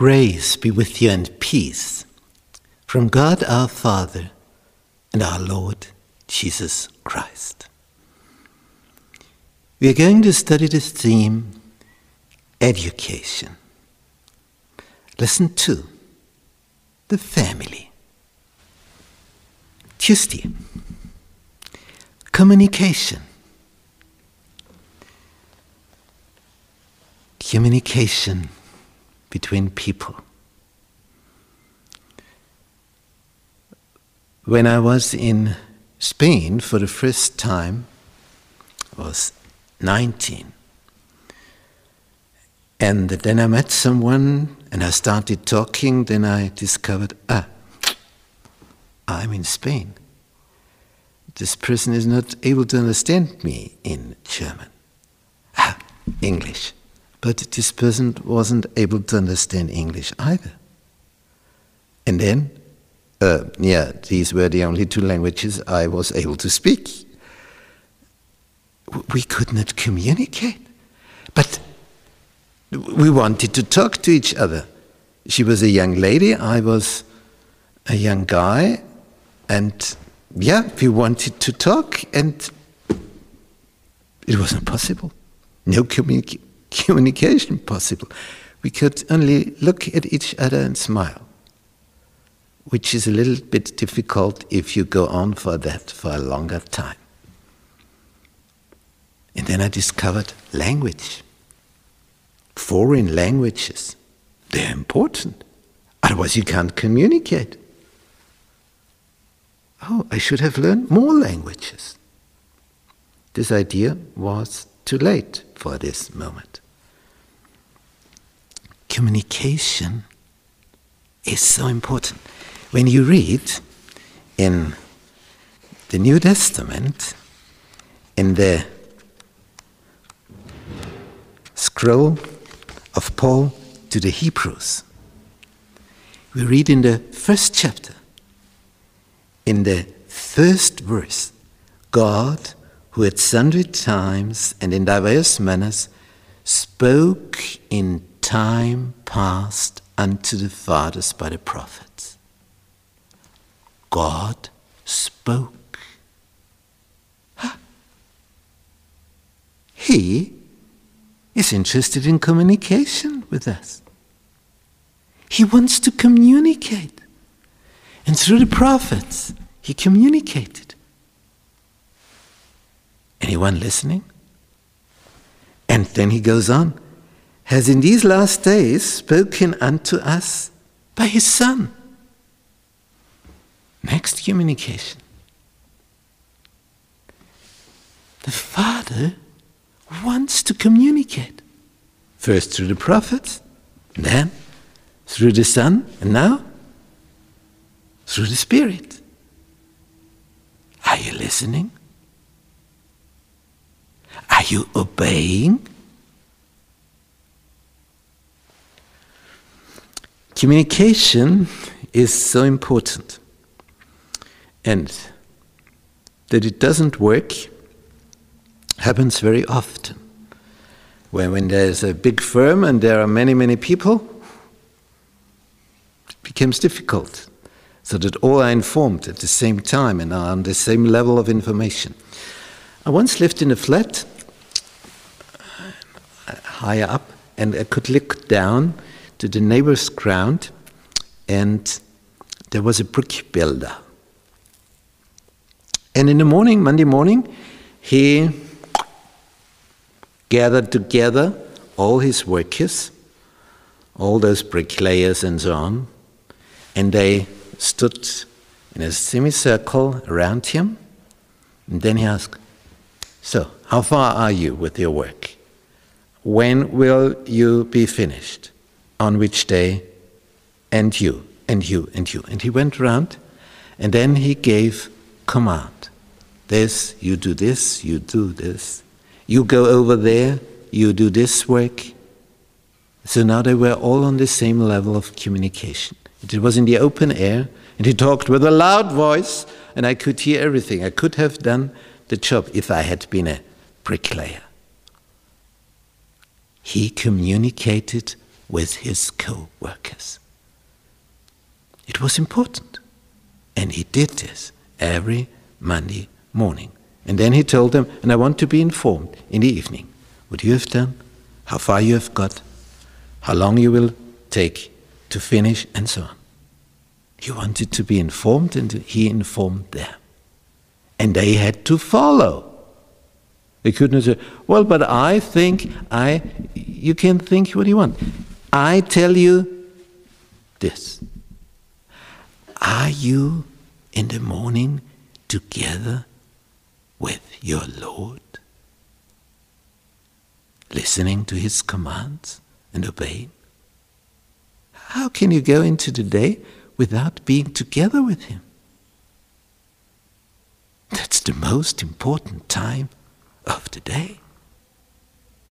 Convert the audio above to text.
Grace be with you and peace from God our Father and our Lord Jesus Christ. We are going to study the theme education. Lesson 2 The Family. Tuesday Communication. Communication between people. When I was in Spain for the first time, I was 19. And then I met someone and I started talking, then I discovered, ah, I'm in Spain. This person is not able to understand me in German. Ah, English. But this person wasn't able to understand English either. And then, uh, yeah, these were the only two languages I was able to speak. We could not communicate. But we wanted to talk to each other. She was a young lady, I was a young guy, and yeah, we wanted to talk, and it wasn't possible. No communication communication possible. We could only look at each other and smile, which is a little bit difficult if you go on for that for a longer time. And then I discovered language, foreign languages. They're important, otherwise, you can't communicate. Oh, I should have learned more languages. This idea was too late for this moment. Communication is so important. When you read in the New Testament, in the scroll of Paul to the Hebrews, we read in the first chapter, in the first verse, God who at sundry times and in diverse manners spoke in time past unto the fathers by the prophets. God spoke. He is interested in communication with us. He wants to communicate. And through the prophets, he communicated. Anyone listening? And then he goes on, has in these last days spoken unto us by his Son. Next communication. The Father wants to communicate. First through the prophets, then through the Son, and now through the Spirit. Are you listening? Are you obeying? Communication is so important. And that it doesn't work happens very often. When, when there's a big firm and there are many, many people, it becomes difficult so that all are informed at the same time and are on the same level of information. I once lived in a flat higher up, and I could look down to the neighbor's ground, and there was a brick builder. And in the morning, Monday morning, he gathered together all his workers, all those bricklayers and so on, and they stood in a semicircle around him. And then he asked, So, how far are you with your work? When will you be finished? On which day? And you, and you, and you. And he went around, and then he gave command. This, you do this, you do this. You go over there, you do this work. So now they were all on the same level of communication. It was in the open air, and he talked with a loud voice, and I could hear everything. I could have done the job if I had been a bricklayer. He communicated with his co workers. It was important. And he did this every Monday morning. And then he told them, and I want to be informed in the evening what you have done, how far you have got, how long you will take to finish, and so on. He wanted to be informed, and he informed them. And they had to follow. They couldn't say, well, but I think I, you can think what you want. I tell you this. Are you in the morning together with your Lord? Listening to his commands and obeying? How can you go into the day without being together with him? That's the most important time of the day.